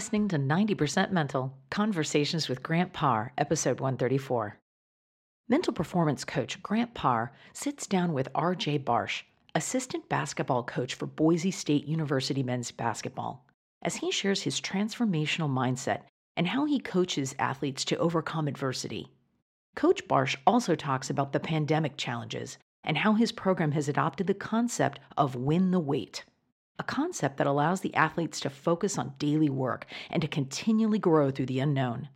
Listening to 90% Mental Conversations with Grant Parr, episode 134. Mental performance coach Grant Parr sits down with RJ Barsh, assistant basketball coach for Boise State University men's basketball, as he shares his transformational mindset and how he coaches athletes to overcome adversity. Coach Barsh also talks about the pandemic challenges and how his program has adopted the concept of win the wait a concept that allows the athletes to focus on daily work and to continually grow through the unknown.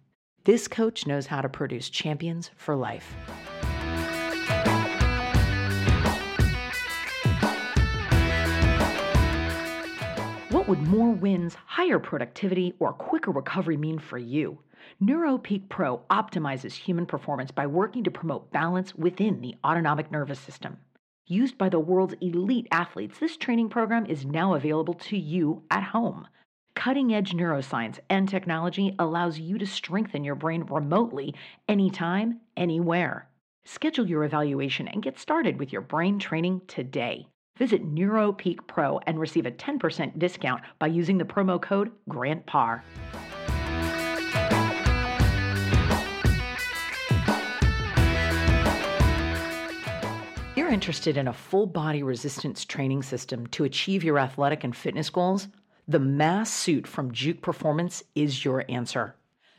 This coach knows how to produce champions for life. What would more wins, higher productivity, or quicker recovery mean for you? NeuroPeak Pro optimizes human performance by working to promote balance within the autonomic nervous system. Used by the world's elite athletes, this training program is now available to you at home. Cutting edge neuroscience and technology allows you to strengthen your brain remotely, anytime, anywhere. Schedule your evaluation and get started with your brain training today. Visit NeuroPeak Pro and receive a 10% discount by using the promo code GRANTPARR. Interested in a full body resistance training system to achieve your athletic and fitness goals, the Mass Suit from Juke Performance is your answer.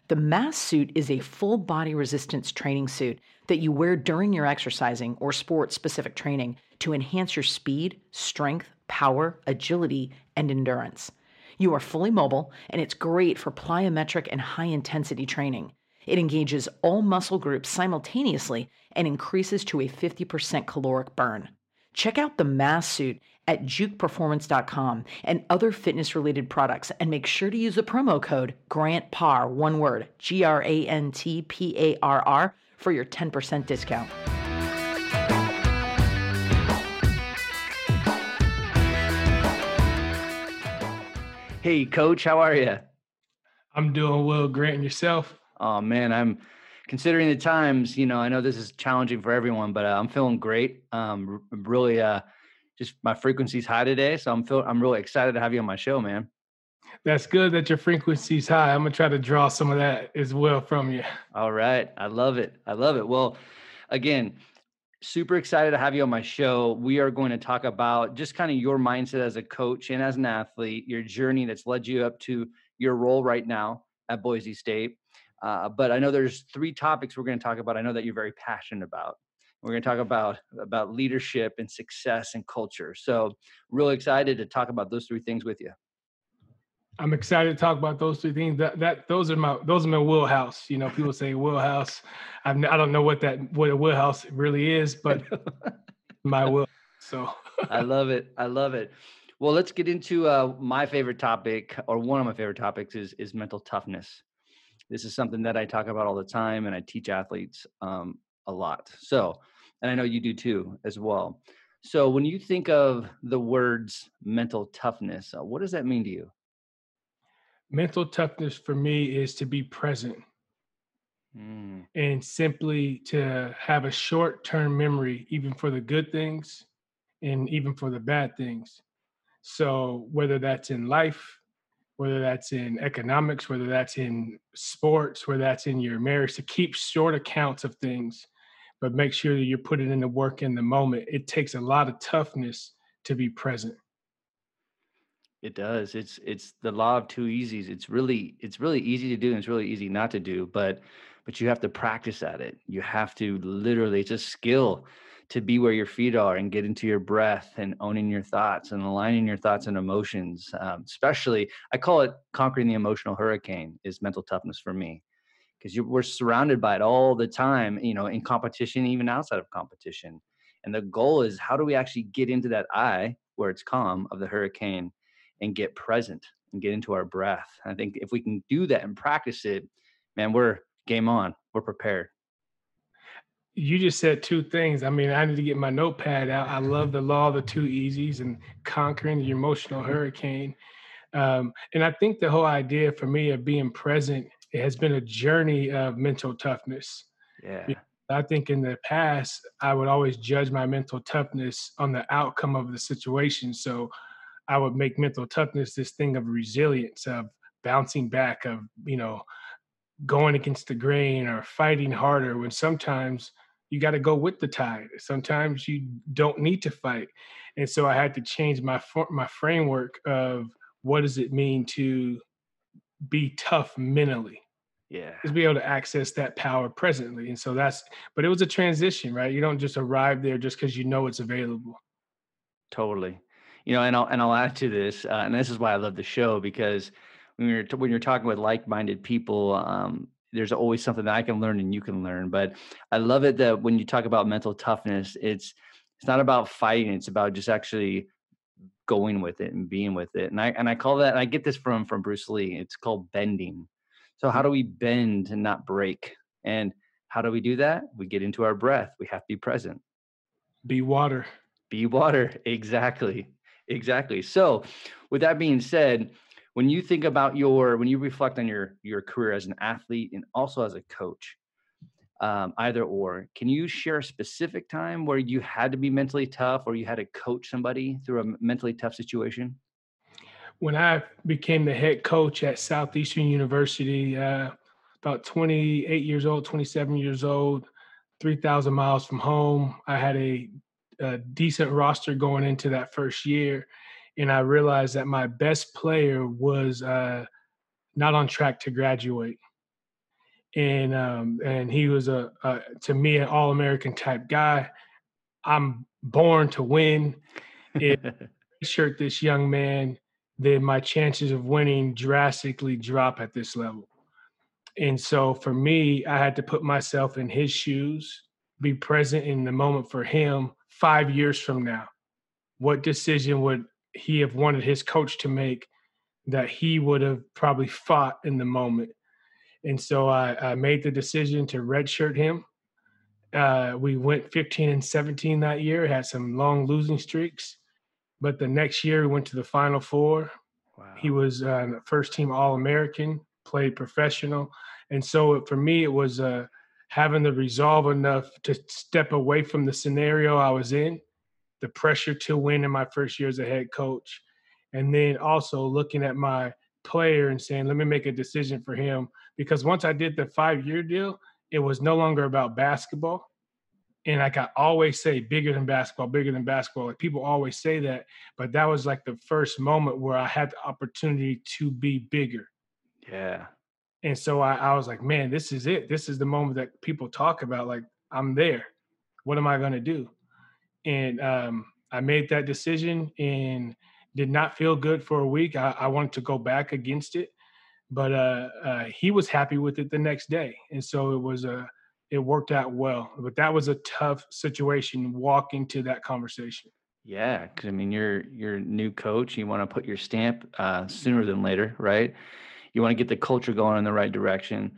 The Mass Suit is a full body resistance training suit that you wear during your exercising or sport specific training to enhance your speed, strength, power, agility, and endurance. You are fully mobile, and it's great for plyometric and high intensity training. It engages all muscle groups simultaneously and increases to a 50% caloric burn. Check out the mass suit at jukeperformance.com and other fitness related products and make sure to use the promo code GRANTPARR, one word, G R A N T P A R R, for your 10% discount. Hey, coach, how are you? I'm doing well, Grant, and yourself? Oh man, I'm considering the times. You know, I know this is challenging for everyone, but uh, I'm feeling great. Um, really, uh, just my frequency's high today, so I'm feel I'm really excited to have you on my show, man. That's good that your frequency's high. I'm gonna try to draw some of that as well from you. All right, I love it. I love it. Well, again, super excited to have you on my show. We are going to talk about just kind of your mindset as a coach and as an athlete, your journey that's led you up to your role right now at Boise State. Uh, but I know there's three topics we're going to talk about. I know that you're very passionate about. We're going to talk about about leadership and success and culture. So, really excited to talk about those three things with you. I'm excited to talk about those three things. That that those are my those are my wheelhouse. You know, people say wheelhouse. I've, I don't know what that what a wheelhouse really is, but my will. So I love it. I love it. Well, let's get into uh, my favorite topic, or one of my favorite topics is is mental toughness. This is something that I talk about all the time, and I teach athletes um, a lot. So, and I know you do too as well. So, when you think of the words mental toughness, uh, what does that mean to you? Mental toughness for me is to be present mm. and simply to have a short term memory, even for the good things and even for the bad things. So, whether that's in life, whether that's in economics, whether that's in sports, whether that's in your marriage, to keep short accounts of things, but make sure that you're putting in the work in the moment. It takes a lot of toughness to be present. It does. It's it's the law of two easies. It's really it's really easy to do and it's really easy not to do, but but you have to practice at it. You have to literally it's a skill to be where your feet are and get into your breath and owning your thoughts and aligning your thoughts and emotions. Um, especially, I call it conquering the emotional hurricane is mental toughness for me because we're surrounded by it all the time, you know, in competition, even outside of competition. And the goal is how do we actually get into that eye where it's calm of the hurricane and get present and get into our breath. I think if we can do that and practice it, man, we're game on. We're prepared you just said two things. I mean, I need to get my notepad out. I love the law of the two easies and conquering the emotional hurricane. Um, and I think the whole idea for me of being present it has been a journey of mental toughness. Yeah. I think in the past, I would always judge my mental toughness on the outcome of the situation. So I would make mental toughness this thing of resilience, of bouncing back, of you know, going against the grain or fighting harder. When sometimes you got to go with the tide. Sometimes you don't need to fight, and so I had to change my my framework of what does it mean to be tough mentally? Yeah. Is be able to access that power presently. And so that's but it was a transition right? You don't just arrive there just because you know it's available. Totally. You know and i'll and i'll add to this uh, and this is why i love the show because when you're when you're talking with like-minded people um, there's always something that i can learn and you can learn but i love it that when you talk about mental toughness it's it's not about fighting it's about just actually going with it and being with it and i and i call that i get this from from bruce lee it's called bending so how do we bend and not break? And how do we do that? We get into our breath. We have to be present. Be water. Be water. Exactly. Exactly. So with that being said, when you think about your when you reflect on your your career as an athlete and also as a coach, um, either or, can you share a specific time where you had to be mentally tough or you had to coach somebody through a mentally tough situation? when I became the head coach at Southeastern University, uh, about 28 years old, 27 years old, 3,000 miles from home, I had a, a, decent roster going into that first year. And I realized that my best player was uh, not on track to graduate. And um, and he was a, a to me an all American type guy. I'm born to win. It shirt this young man then my chances of winning drastically drop at this level. And so for me, I had to put myself in his shoes, be present in the moment for him five years from now. What decision would he have wanted his coach to make that he would have probably fought in the moment? And so I, I made the decision to redshirt him. Uh, we went 15 and 17 that year, had some long losing streaks. But the next year, we went to the Final Four. Wow. He was uh, first team All American, played professional. And so for me, it was uh, having the resolve enough to step away from the scenario I was in, the pressure to win in my first year as a head coach. And then also looking at my player and saying, let me make a decision for him. Because once I did the five year deal, it was no longer about basketball and like I always say, bigger than basketball, bigger than basketball. Like people always say that, but that was like the first moment where I had the opportunity to be bigger. Yeah. And so I, I was like, man, this is it. This is the moment that people talk about. Like, I'm there. What am I going to do? And um, I made that decision and did not feel good for a week. I, I wanted to go back against it, but uh, uh, he was happy with it the next day. And so it was a, it worked out well. But that was a tough situation walking to that conversation. Yeah, because I mean, you're you're new coach. You want to put your stamp uh, sooner than later, right? You want to get the culture going in the right direction.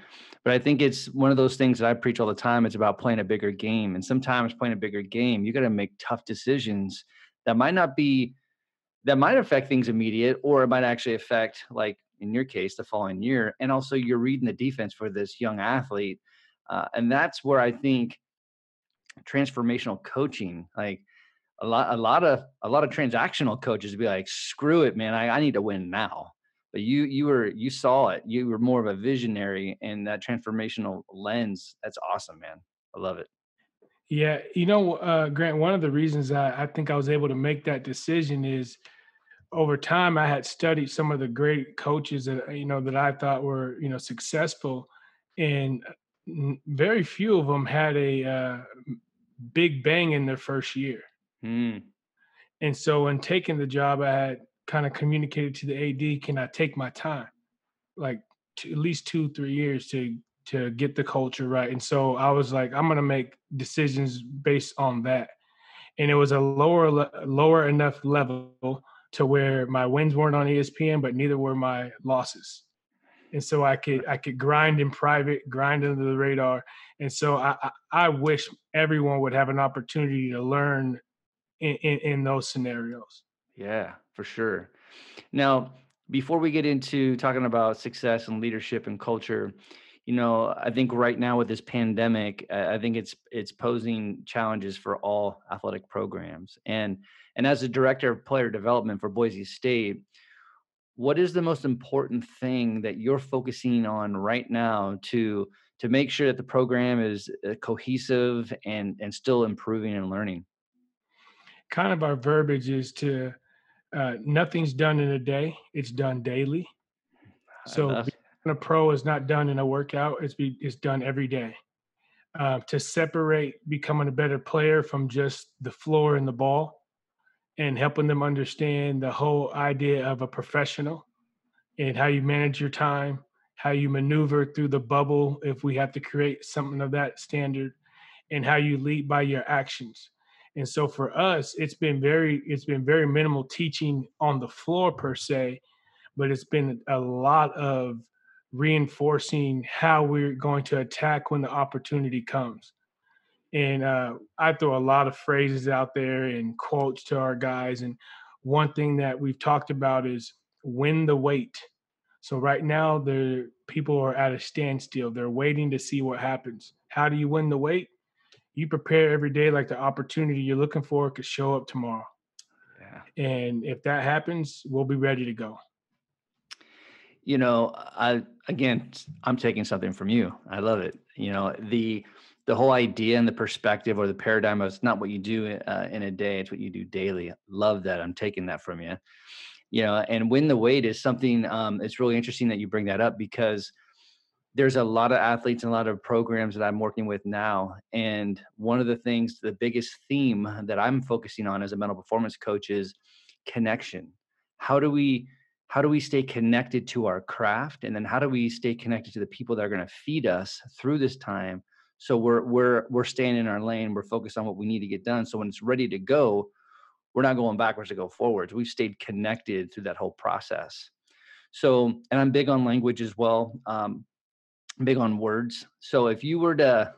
But I think it's one of those things that I preach all the time. It's about playing a bigger game, and sometimes playing a bigger game, you got to make tough decisions that might not be that might affect things immediate, or it might actually affect, like in your case, the following year. And also, you're reading the defense for this young athlete uh, and that's where I think transformational coaching, like a lot, a lot of, a lot of transactional coaches be like, screw it, man. I, I need to win now. But you, you were, you saw it. You were more of a visionary and that transformational lens. That's awesome, man. I love it. Yeah, you know, uh, Grant. One of the reasons I, I think I was able to make that decision is over time I had studied some of the great coaches that you know that I thought were you know successful, and very few of them had a uh, big bang in their first year. Mm. And so, in taking the job, I had kind of communicated to the AD, "Can I take my time, like at least two, three years to to get the culture right?" And so I was like, "I'm to make decisions based on that." And it was a lower lower enough level to where my wins weren't on ESPN, but neither were my losses and so I could I could grind in private, grind under the radar, and so I I, I wish everyone would have an opportunity to learn in, in, in those scenarios. Yeah, for sure. Now, before we get into talking about success and leadership and culture, you know, I think right now with this pandemic, I think it's it's posing challenges for all athletic programs. And and as a director of player development for Boise State, what is the most important thing that you're focusing on right now to to make sure that the program is uh, cohesive and and still improving and learning kind of our verbiage is to uh, nothing's done in a day it's done daily. So a pro is not done in a workout it's be, it's done every day. Uh, to separate becoming a better player from just the floor and the ball and helping them understand the whole idea of a professional and how you manage your time, how you maneuver through the bubble if we have to create something of that standard, and how you lead by your actions. And so for us, it's been very it's been very minimal teaching on the floor per se, but it's been a lot of reinforcing how we're going to attack when the opportunity comes. And uh, I throw a lot of phrases out there and quotes to our guys. And one thing that we've talked about is win the wait. So right now, the people are at a standstill. They're waiting to see what happens. How do you win the wait? You prepare every day like the opportunity you're looking for could show up tomorrow. Yeah. And if that happens, we'll be ready to go. You know, I again, I'm taking something from you. I love it. You know, the the whole idea and the perspective or the paradigm of it's not what you do uh, in a day it's what you do daily love that i'm taking that from you you know and win the wait is something um, it's really interesting that you bring that up because there's a lot of athletes and a lot of programs that i'm working with now and one of the things the biggest theme that i'm focusing on as a mental performance coach is connection how do we how do we stay connected to our craft and then how do we stay connected to the people that are going to feed us through this time so we're we're we're staying in our lane. We're focused on what we need to get done. So when it's ready to go, we're not going backwards to go forwards. We've stayed connected through that whole process. So, and I'm big on language as well. Um, big on words. So if you were to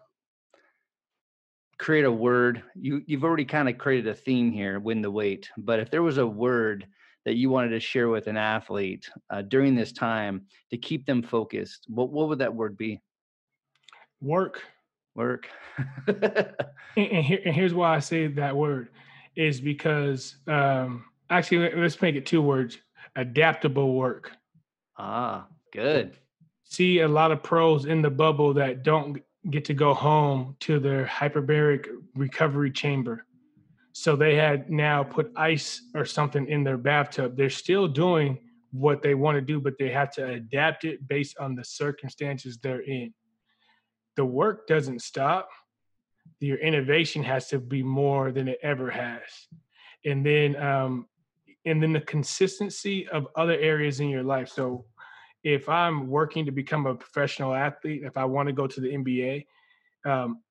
create a word, you you've already kind of created a theme here, win the wait. But if there was a word that you wanted to share with an athlete uh, during this time to keep them focused, what what would that word be? Work work. and, and, here, and, here's why I say that word is because um, actually let's make it two words: adaptable work. Ah, good. See a lot of pros in the bubble that don't get to go home to their hyperbaric recovery chamber. So they had now put ice or something in their bathtub. They're still doing what they want to do, but they have to adapt it based on the circumstances they're in the work doesn't stop. Your innovation has to be more than it ever has. And then um, and then the consistency of other areas in your life. So if I'm working to become a professional athlete, if I want to go to the NBA, um,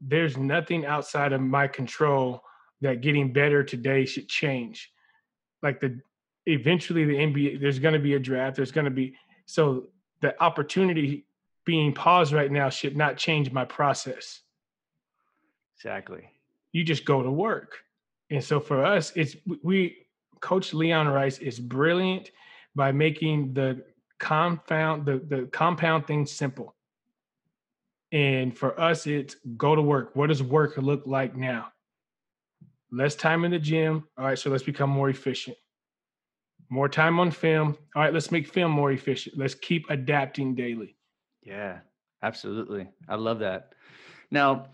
there's nothing outside of my control that getting better today should change. Like the eventually the NBA, there's going to be a draft. There's going to be so the opportunity being paused right now should not change my process. Exactly. You just go to work. And so for us, it's we Coach Leon Rice is brilliant by making the confound the, the compound things simple. And for us, it's go to work. What does work look like now? Less time in the gym. All right, so let's become more efficient. More time on film. All right, let's make film more efficient. Let's keep adapting daily. Yeah, absolutely. I love that. Now,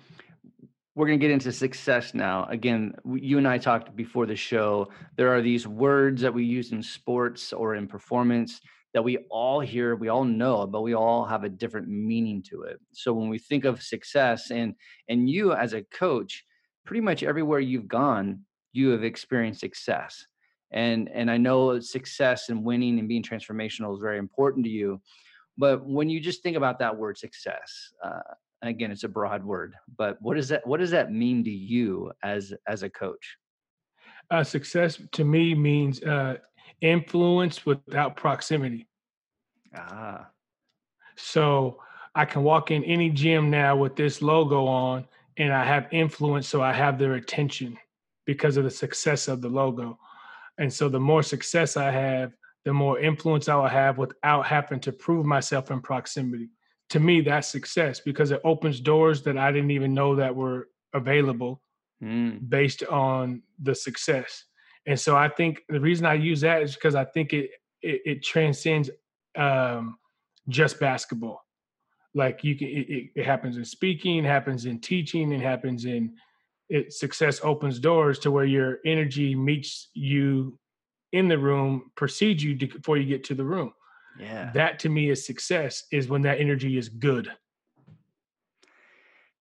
we're going to get into success now. Again, you and I talked before the show. There are these words that we use in sports or in performance that we all hear, we all know, but we all have a different meaning to it. So when we think of success and and you as a coach, pretty much everywhere you've gone, you have experienced success. And and I know success and winning and being transformational is very important to you. But when you just think about that word success, uh, again, it's a broad word, but what does that what does that mean to you as as a coach? Uh, success to me means uh, influence without proximity. Ah. So I can walk in any gym now with this logo on, and I have influence, so I have their attention because of the success of the logo. And so the more success I have, the more influence I will have without having to prove myself in proximity. To me, that's success because it opens doors that I didn't even know that were available mm. based on the success. And so I think the reason I use that is because I think it it, it transcends um, just basketball. Like you can, it, it happens in speaking, happens in teaching, it happens in it. Success opens doors to where your energy meets you in the room, precedes you to, before you get to the room. Yeah, that to me is success. Is when that energy is good.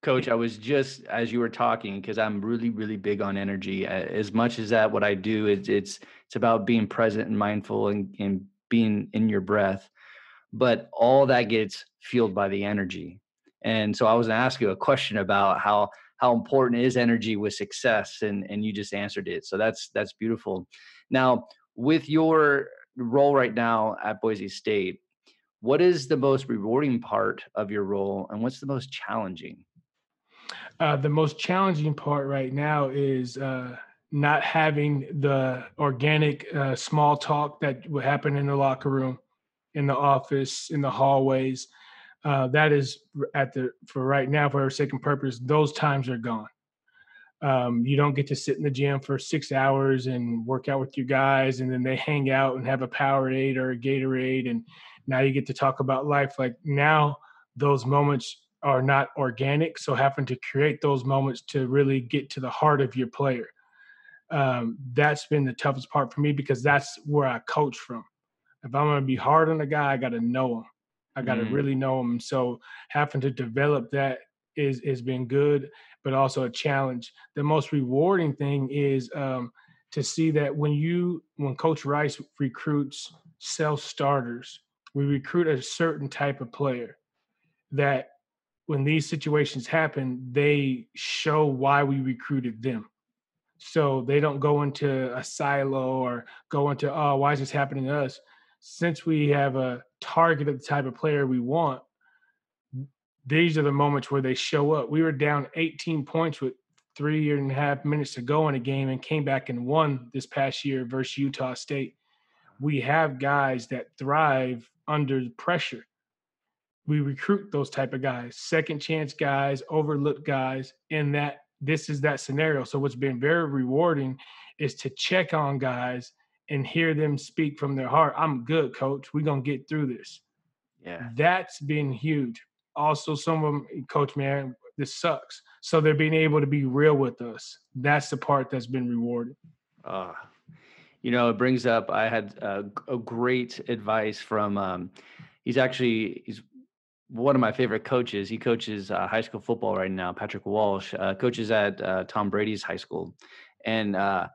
Coach, I was just as you were talking because I'm really, really big on energy. As much as that, what I do is it's it's about being present and mindful and, and being in your breath. But all that gets fueled by the energy. And so I was gonna ask you a question about how how important is energy with success, and and you just answered it. So that's that's beautiful. Now, with your role right now at Boise State, what is the most rewarding part of your role, and what's the most challenging? Uh, the most challenging part right now is uh, not having the organic uh, small talk that would happen in the locker room, in the office, in the hallways. Uh, that is at the for right now for our second purpose. Those times are gone. Um, you don't get to sit in the gym for six hours and work out with your guys, and then they hang out and have a Powerade or a Gatorade, and now you get to talk about life. Like now, those moments are not organic. So having to create those moments to really get to the heart of your player. Um, that's been the toughest part for me because that's where I coach from. If I'm going to be hard on a guy, I got to know him. I got to mm. really know him. So having to develop that is has been good, but also a challenge. The most rewarding thing is um, to see that when you when Coach Rice recruits self starters, we recruit a certain type of player that when these situations happen, they show why we recruited them. So they don't go into a silo or go into, oh, why is this happening to us? Since we have a target of the type of player we want, these are the moments where they show up. We were down 18 points with three and a half minutes to go in a game and came back and won this past year versus Utah State. We have guys that thrive under pressure we recruit those type of guys, second chance guys, overlooked guys, and that this is that scenario. So what's been very rewarding is to check on guys and hear them speak from their heart. I'm good, coach. We're gonna get through this. Yeah. That's been huge. Also, some of them, coach, man, this sucks. So they're being able to be real with us. That's the part that's been rewarding. Uh, you know, it brings up, I had a, a great advice from, um, he's actually, he's one of my favorite coaches. He coaches uh, high school football right now. Patrick Walsh uh, coaches at uh, Tom Brady's high school, and uh,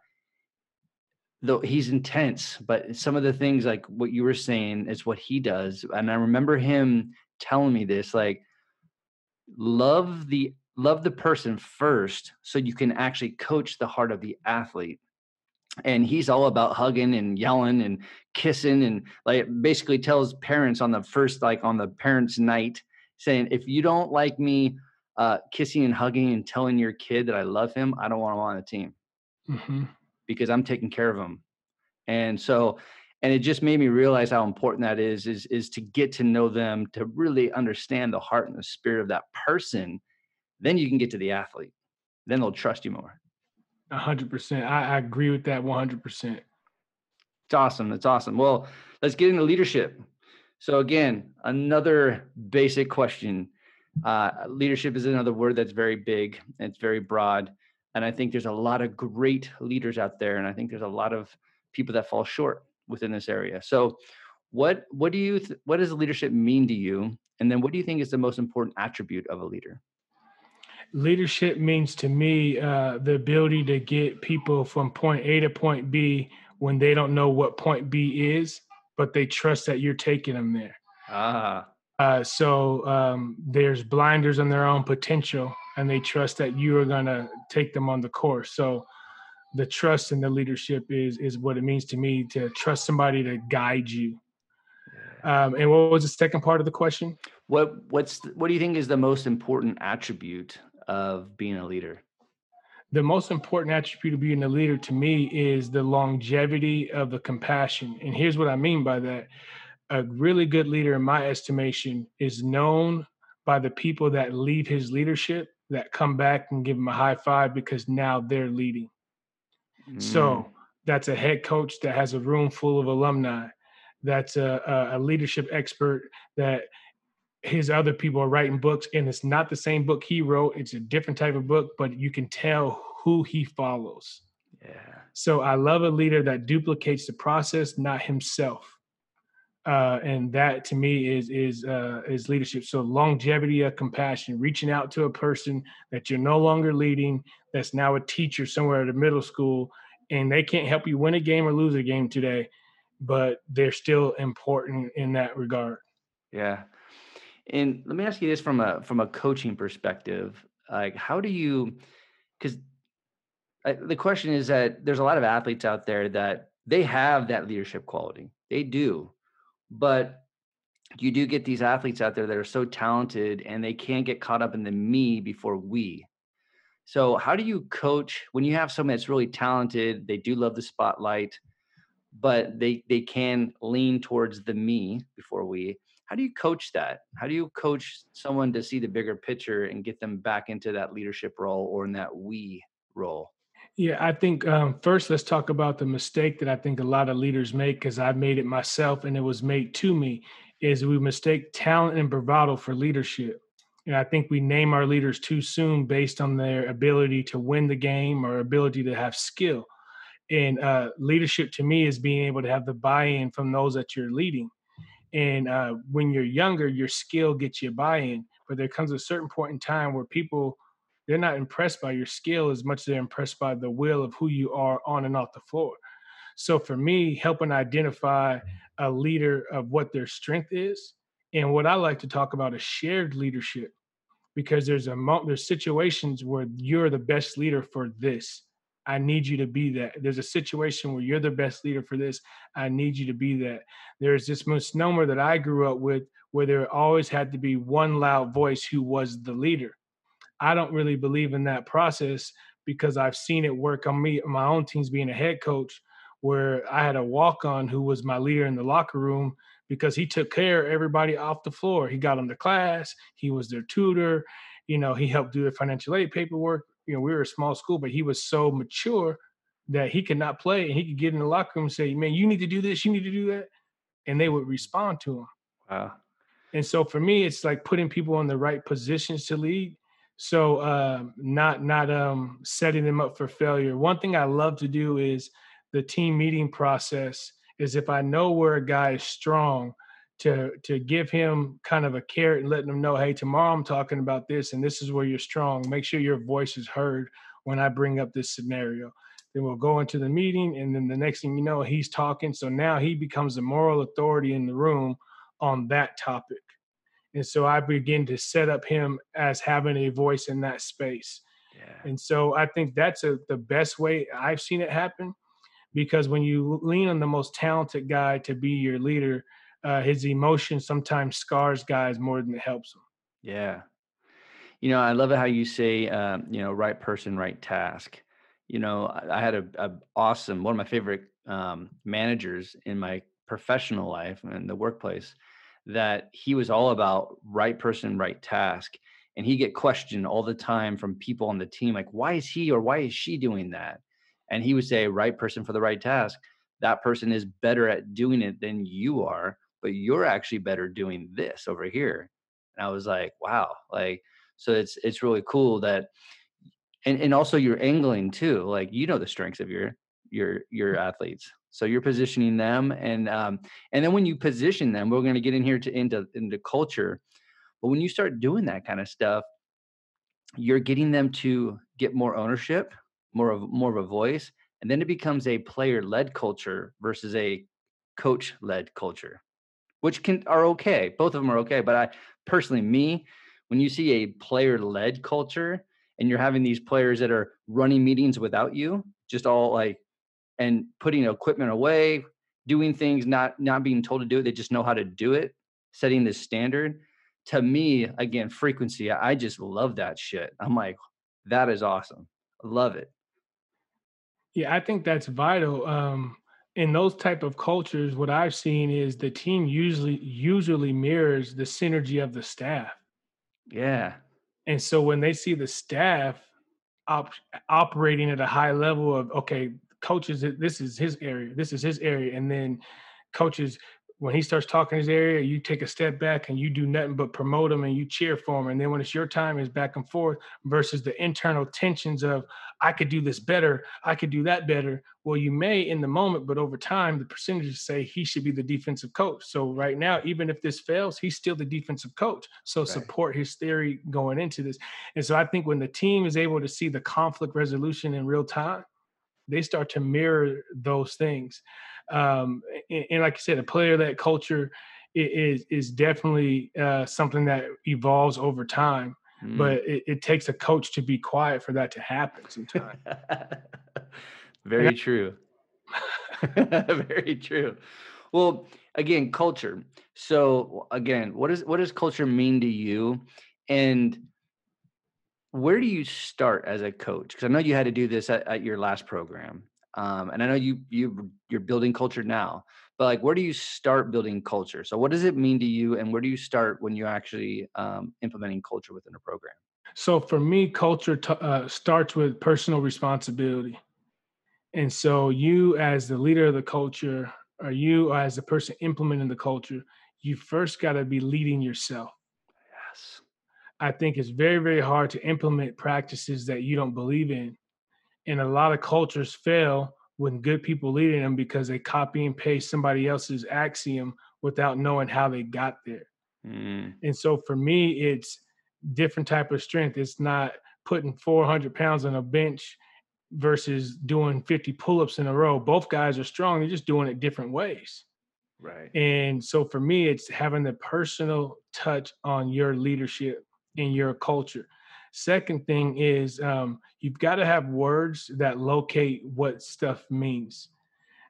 though he's intense, but some of the things like what you were saying is what he does. And I remember him telling me this, like, love the love the person first, so you can actually coach the heart of the athlete and he's all about hugging and yelling and kissing and like basically tells parents on the first like on the parents night saying if you don't like me uh, kissing and hugging and telling your kid that i love him i don't want him on the team. Mm-hmm. because i'm taking care of him. And so and it just made me realize how important that is is is to get to know them to really understand the heart and the spirit of that person then you can get to the athlete. Then they'll trust you more hundred percent. I, I agree with that one hundred percent. It's awesome. That's awesome. Well, let's get into leadership. So again, another basic question. Uh, leadership is another word that's very big. It's very broad, and I think there's a lot of great leaders out there, and I think there's a lot of people that fall short within this area. So, what what do you th- what does leadership mean to you? And then, what do you think is the most important attribute of a leader? Leadership means to me uh, the ability to get people from point A to point B when they don't know what point B is, but they trust that you're taking them there. Ah. Uh, so um, there's blinders on their own potential, and they trust that you are going to take them on the course. So the trust and the leadership is is what it means to me to trust somebody to guide you. Um, and what was the second part of the question? What what's what do you think is the most important attribute of being a leader? The most important attribute of being a leader to me is the longevity of the compassion. And here's what I mean by that. A really good leader, in my estimation, is known by the people that leave his leadership that come back and give him a high five because now they're leading. Mm. So that's a head coach that has a room full of alumni that's a, a leadership expert that his other people are writing books and it's not the same book he wrote it's a different type of book but you can tell who he follows yeah so i love a leader that duplicates the process not himself uh, and that to me is is uh, is leadership. So longevity of compassion, reaching out to a person that you're no longer leading, that's now a teacher somewhere at a middle school, and they can't help you win a game or lose a game today, but they're still important in that regard. Yeah, and let me ask you this from a from a coaching perspective, like how do you, because the question is that there's a lot of athletes out there that they have that leadership quality, they do but you do get these athletes out there that are so talented and they can't get caught up in the me before we. So, how do you coach when you have someone that's really talented? They do love the spotlight, but they they can lean towards the me before we. How do you coach that? How do you coach someone to see the bigger picture and get them back into that leadership role or in that we role? Yeah, I think um, first let's talk about the mistake that I think a lot of leaders make because I've made it myself and it was made to me is we mistake talent and bravado for leadership. And I think we name our leaders too soon based on their ability to win the game or ability to have skill. And uh, leadership to me is being able to have the buy-in from those that you're leading. And uh, when you're younger, your skill gets you buy-in, but there comes a certain point in time where people they're not impressed by your skill as much as they're impressed by the will of who you are on and off the floor. So for me, helping identify a leader of what their strength is and what I like to talk about is shared leadership because there's a there's situations where you're the best leader for this. I need you to be that. There's a situation where you're the best leader for this. I need you to be that. There's this misnomer that I grew up with where there always had to be one loud voice who was the leader. I don't really believe in that process because I've seen it work on me, my own teams being a head coach, where I had a walk on who was my leader in the locker room because he took care of everybody off the floor. He got them to class, he was their tutor, you know, he helped do their financial aid paperwork. You know, we were a small school, but he was so mature that he could not play and he could get in the locker room and say, Man, you need to do this, you need to do that. And they would respond to him. Wow. And so for me, it's like putting people in the right positions to lead so uh, not not um, setting them up for failure. One thing I love to do is the team meeting process. Is if I know where a guy is strong, to to give him kind of a carrot and letting him know, hey, tomorrow I'm talking about this, and this is where you're strong. Make sure your voice is heard when I bring up this scenario. Then we'll go into the meeting, and then the next thing you know, he's talking. So now he becomes the moral authority in the room on that topic. And so I begin to set up him as having a voice in that space. Yeah. And so I think that's a, the best way I've seen it happen because when you lean on the most talented guy to be your leader, uh, his emotion sometimes scars guys more than it helps them. Yeah. You know, I love it how you say, um, you know, right person, right task. You know, I, I had a, a, awesome, one of my favorite um, managers in my professional life and the workplace that he was all about right person, right task. And he get questioned all the time from people on the team, like, why is he or why is she doing that? And he would say, right person for the right task. That person is better at doing it than you are, but you're actually better doing this over here. And I was like, wow, like, so it's it's really cool that and, and also you're angling too. Like you know the strengths of your your your athletes. So you're positioning them, and um, and then when you position them, we're going to get in here to into into culture. But when you start doing that kind of stuff, you're getting them to get more ownership, more of more of a voice, and then it becomes a player-led culture versus a coach-led culture, which can are okay. Both of them are okay. But I personally, me, when you see a player-led culture and you're having these players that are running meetings without you, just all like and putting equipment away, doing things not not being told to do it. They just know how to do it, setting this standard. To me, again, frequency. I just love that shit. I'm like, that is awesome. Love it. Yeah, I think that's vital. Um, in those type of cultures, what I've seen is the team usually usually mirrors the synergy of the staff. Yeah. And so when they see the staff op- operating at a high level of okay, coaches this is his area this is his area and then coaches when he starts talking his area, you take a step back and you do nothing but promote him and you cheer for him. And then when it's your time, it's back and forth versus the internal tensions of I could do this better, I could do that better. Well, you may in the moment, but over time, the percentages say he should be the defensive coach. So right now, even if this fails, he's still the defensive coach. So right. support his theory going into this. And so I think when the team is able to see the conflict resolution in real time, they start to mirror those things. Um, and, and, like I said, a player that culture is is definitely uh, something that evolves over time. Mm. But it, it, takes a coach to be quiet for that to happen sometimes. Very I, true. Very true. Well, again, culture. So again, what is what does culture mean to you? And where do you start as a coach? Because I know you had to do this at, at your last program, um, and I know you you you're building culture now. But like, where do you start building culture? So, what does it mean to you, and where do you start when you're actually um, implementing culture within a program? So, for me, culture t- uh, starts with personal responsibility, and so you, as the leader of the culture, or you as the person implementing the culture, you first got to be leading yourself. I think it's very, very hard to implement practices that you don't believe in. And a lot of cultures fail when good people leading them because they copy and paste somebody else's axiom without knowing how they got there. Mm. And so for me, it's different type of strength. It's not putting 400 pounds on a bench versus doing 50 pull-ups in a row. Both guys are strong. They're just doing it different ways. Right. And so for me, it's having the personal touch on your leadership in your culture. Second thing is um, you've got to have words that locate what stuff means.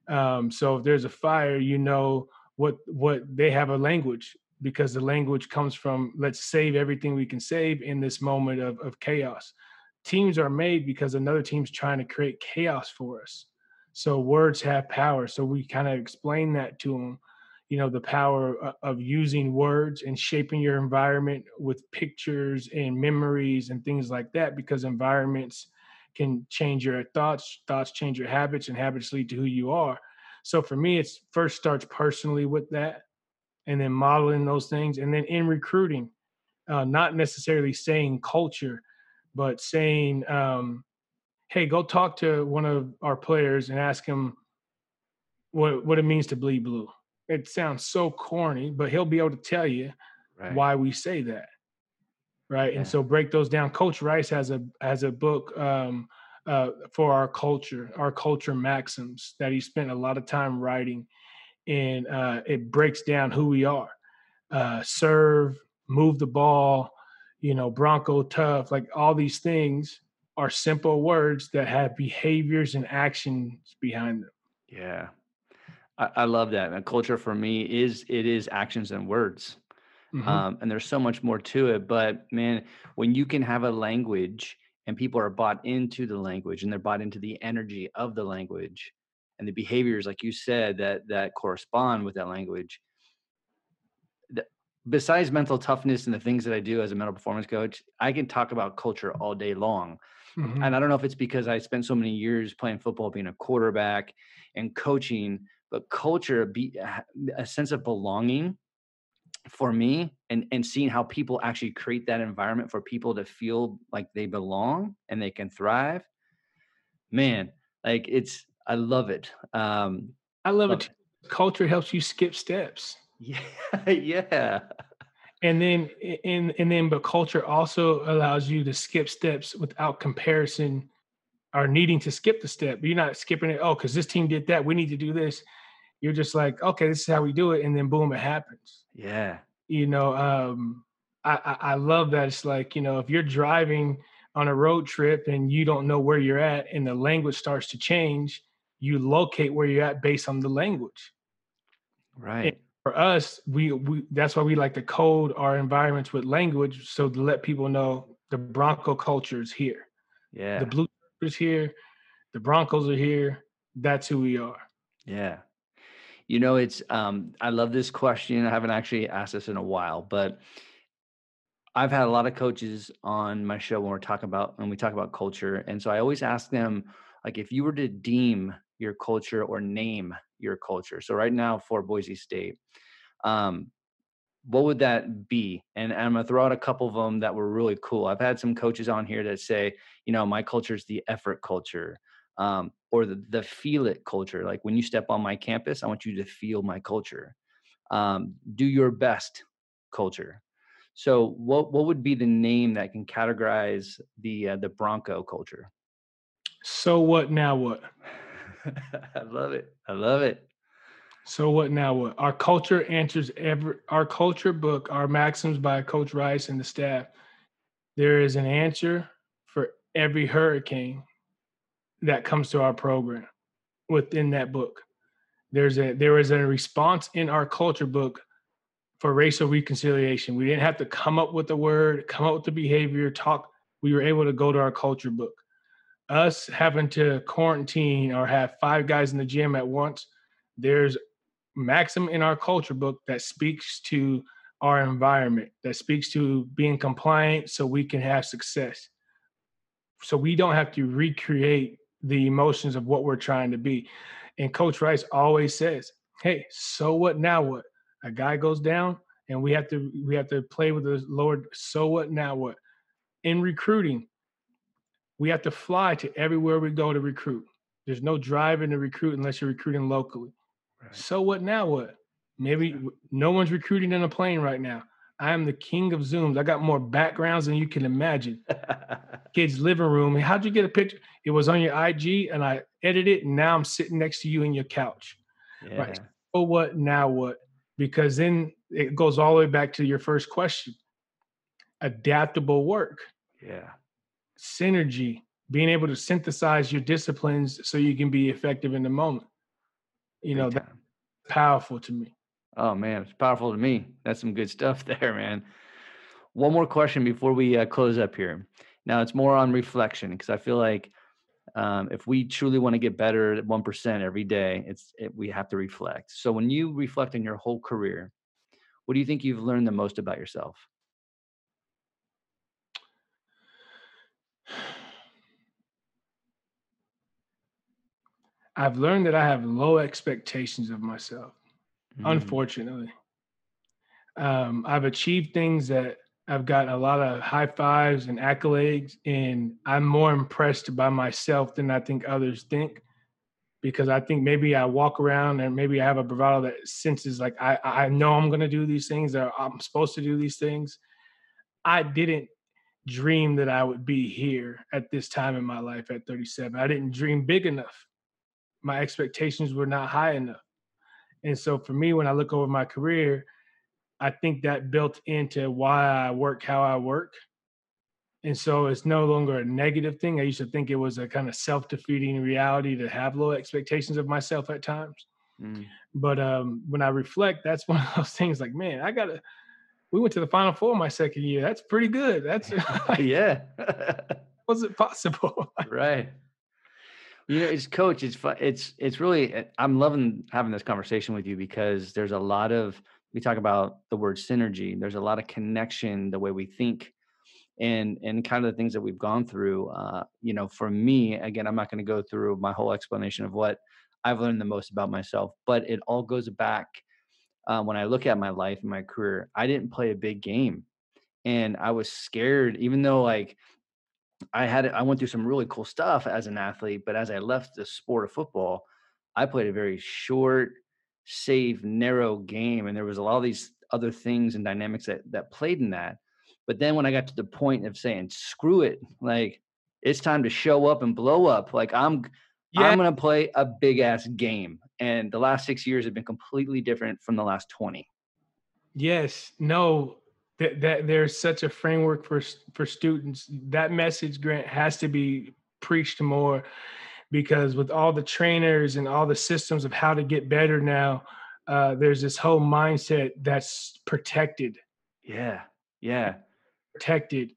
Um, so if there's a fire, you know what what they have a language because the language comes from let's save everything we can save in this moment of, of chaos. Teams are made because another team's trying to create chaos for us. So words have power. So we kind of explain that to them you know the power of using words and shaping your environment with pictures and memories and things like that because environments can change your thoughts thoughts change your habits and habits lead to who you are. So for me it's first starts personally with that and then modeling those things and then in recruiting uh, not necessarily saying culture but saying um, hey go talk to one of our players and ask him what what it means to bleed blue it sounds so corny, but he'll be able to tell you right. why we say that. Right. Yeah. And so break those down. Coach Rice has a has a book um, uh, for our culture, our culture maxims that he spent a lot of time writing. And uh, it breaks down who we are. Uh, serve, move the ball, you know, Bronco tough, like all these things are simple words that have behaviors and actions behind them. Yeah. I, I love that. And culture for me is it is actions and words. Mm-hmm. Um, and there's so much more to it. But man, when you can have a language and people are bought into the language and they're bought into the energy of the language and the behaviors, like you said, that that correspond with that language. The, besides mental toughness and the things that I do as a mental performance coach, I can talk about culture all day long. Mm-hmm. And I don't know if it's because I spent so many years playing football, being a quarterback and coaching but culture be a sense of belonging for me and and seeing how people actually create that environment for people to feel like they belong and they can thrive. Man like it's i love it um i love, love it. it culture helps you skip steps. Yeah. Yeah and then and and then but culture also allows you to skip steps without comparison or needing to skip the step. You're not skipping it oh because this team did that. We need to do this you're just like, okay, this is how we do it, and then boom, it happens. Yeah. You know, um, I, I, I love that. It's like you know, if you're driving on a road trip and you don't know where you're at, and the language starts to change, you locate where you're at based on the language. Right. And for us, we we that's why we like to code our environments with language, so to let people know the Bronco culture is here. Yeah. The blue is here. The Broncos are here. That's who we are. Yeah. You know, it's um, I love this question. I haven't actually asked this in a while, but I've had a lot of coaches on my show when we're talking about when we talk about culture. And so I always ask them, like, if you were to deem your culture or name your culture? So right now for Boise State, um, what would that be? And, and I'm gonna throw out a couple of them that were really cool. I've had some coaches on here that say, you know, my culture is the effort culture, um, or the the feel it culture. Like when you step on my campus, I want you to feel my culture. Um, do your best culture. So what what would be the name that can categorize the uh, the Bronco culture? So what now what? I love it. I love it. So what now what? Our culture answers every our culture book, our maxims by Coach Rice and the staff. There is an answer for every hurricane that comes to our program within that book. There's a there is a response in our culture book for racial reconciliation. We didn't have to come up with the word, come up with the behavior, talk. We were able to go to our culture book. Us having to quarantine or have five guys in the gym at once, there's maxim in our culture book that speaks to our environment, that speaks to being compliant so we can have success. So we don't have to recreate the emotions of what we're trying to be. And Coach Rice always says, Hey, so what now what? A guy goes down and we have to we have to play with the Lord, so what now what? In recruiting, we have to fly to everywhere we go to recruit. There's no driving to recruit unless you're recruiting locally. So what now? What? Maybe no one's recruiting in a plane right now. I am the king of Zooms. I got more backgrounds than you can imagine. Kids' living room. How'd you get a picture? It was on your IG and I edited it. And now I'm sitting next to you in your couch. Yeah. Right. So what now? What? Because then it goes all the way back to your first question adaptable work. Yeah. Synergy, being able to synthesize your disciplines so you can be effective in the moment you know, that's powerful to me. Oh man, it's powerful to me. That's some good stuff there, man. One more question before we uh, close up here. Now it's more on reflection because I feel like um, if we truly want to get better at one percent every day, it's it, we have to reflect. So when you reflect on your whole career, what do you think you've learned the most about yourself? I've learned that I have low expectations of myself, mm. unfortunately. Um, I've achieved things that I've gotten a lot of high fives and accolades, and I'm more impressed by myself than I think others think. Because I think maybe I walk around and maybe I have a bravado that senses like I, I know I'm going to do these things or I'm supposed to do these things. I didn't dream that I would be here at this time in my life at 37. I didn't dream big enough my expectations were not high enough. And so for me, when I look over my career, I think that built into why I work how I work. And so it's no longer a negative thing. I used to think it was a kind of self defeating reality to have low expectations of myself at times. Mm. But um, when I reflect, that's one of those things like, man, I got to, we went to the final four my second year. That's pretty good. That's, yeah. was it possible? right you know it's coach it's it's it's really eh, i'm loving having this conversation with you because there's a lot of we talk about the word synergy there's a lot of connection the way we think and and kind of the things that we've gone through uh you know for me again i'm not going to go through my whole explanation of what i've learned the most about myself but it all goes back uh, when i look at my life and my career i didn't play a big game and i was scared even though like I had I went through some really cool stuff as an athlete, but as I left the sport of football, I played a very short, safe, narrow game, and there was a lot of these other things and dynamics that that played in that. But then when I got to the point of saying, "Screw it," like it's time to show up and blow up. Like I'm, yeah. I'm gonna play a big ass game, and the last six years have been completely different from the last twenty. Yes, no, that, that there's such a framework for for students that message grant has to be preached more because with all the trainers and all the systems of how to get better now uh, there's this whole mindset that's protected. Yeah yeah. Protected.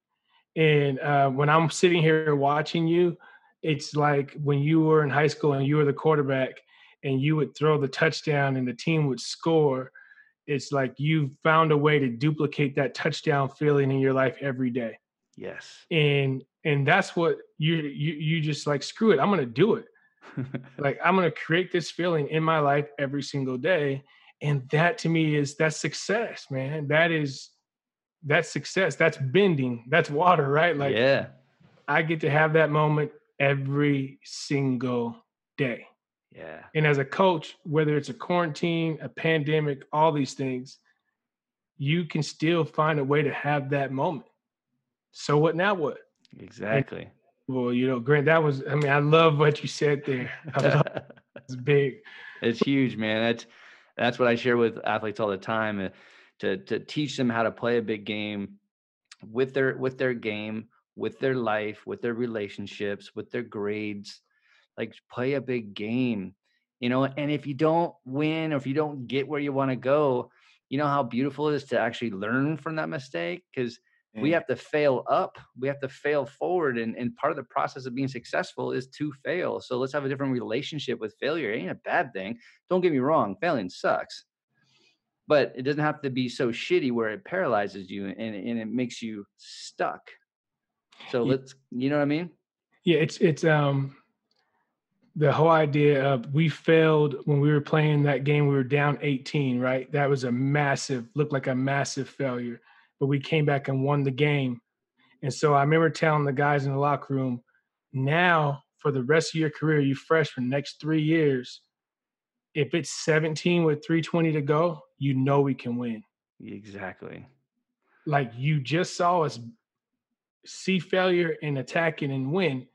And uh, when i'm sitting here watching you it's like when you were in high school and you were the quarterback and you would throw the touchdown and the team would score it's like you've found a way to duplicate that touchdown feeling in your life every day. Yes. And and that's what you you you just like screw it, I'm going to do it. like I'm gonna create this feeling in my life every single day. And that to me is that's success, man. That is that's success. That's bending. That's water, right? Like yeah. I get to have that moment every single day. Yeah. And as a coach, whether it's a quarantine, a pandemic, all these things, you can still find a way to have that moment. So what now what? Exactly. And, well, you know, Grant, that was I mean, I love what you said there. it's big. It's huge, man. That's that's what I share with athletes all the time uh, to to teach them how to play a big game with their with their game, with their life, with their relationships, with their grades, like play a big game you know and if you don't win or if you don't get where you want to go you know how beautiful it is to actually learn from that mistake? Because mm. we have to fail up we have to fail forward and, and part of the process of being successful is to fail so let's have a different relationship with failure. It ain't a bad thing don't get me wrong failing sucks but it doesn't have to be so shitty where it paralyzes you and, and it makes you stuck. So let's you know what i mean? Yeah it's it's um the whole idea of we failed when we were playing that game we were down 18 right? That was a massive looked like a massive failure but we came back and won the game. And so i remember telling the guys in the locker room now for the rest of your career you freshman next three years if it's 17 with 320 to go you know we can win. Exactly. Like you just saw us see failure and attack it and win.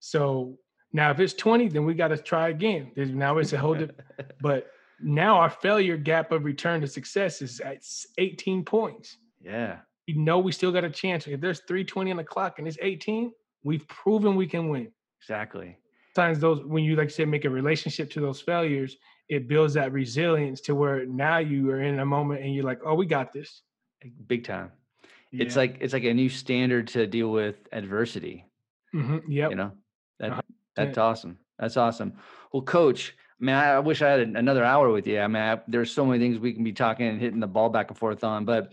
So now, if it's 20, then we got to try again. There's, now it's a whole different, but now our failure gap of return to success is at 18 points. Yeah. You know, we still got a chance. If there's 320 on the clock and it's 18, we've proven we can win. Exactly. Sometimes those, when you, like I said, make a relationship to those failures, it builds that resilience to where now you are in a moment and you're like, oh, we got this. Big time. Yeah. It's like, it's like a new standard to deal with adversity. Mm-hmm. Yeah. You know, that, uh-huh. That's awesome. That's awesome. Well, coach, I mean, I wish I had another hour with you. I mean, I, there's so many things we can be talking and hitting the ball back and forth on. But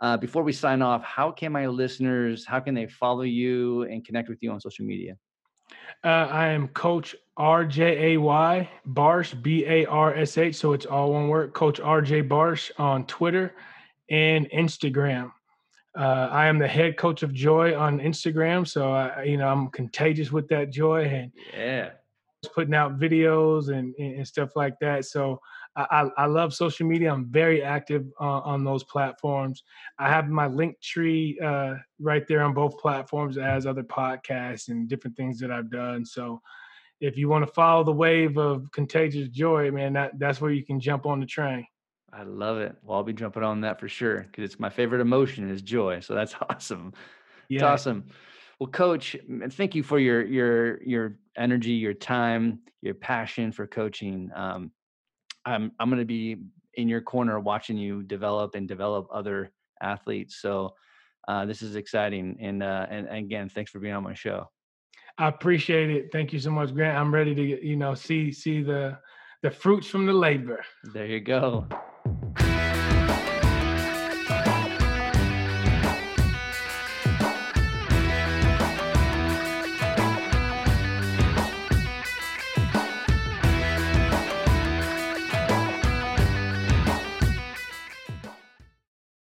uh, before we sign off, how can my listeners, how can they follow you and connect with you on social media? Uh, I am Coach RJ Barsh, B A R S H. So it's all one word, Coach RJ Barsh on Twitter and Instagram. Uh, I am the head coach of Joy on Instagram, so I, you know I'm contagious with that joy and yeah, putting out videos and, and stuff like that. So I, I love social media. I'm very active uh, on those platforms. I have my Linktree uh, right there on both platforms as other podcasts and different things that I've done. So if you want to follow the wave of contagious joy, man, that, that's where you can jump on the train. I love it. Well, I'll be jumping on that for sure because it's my favorite emotion is joy. So that's awesome. Yeah. It's awesome. Well, coach, thank you for your your your energy, your time, your passion for coaching. Um, I'm I'm going to be in your corner watching you develop and develop other athletes. So uh, this is exciting. And, uh, and and again, thanks for being on my show. I appreciate it. Thank you so much, Grant. I'm ready to you know see see the the fruits from the labor. There you go. Thank you.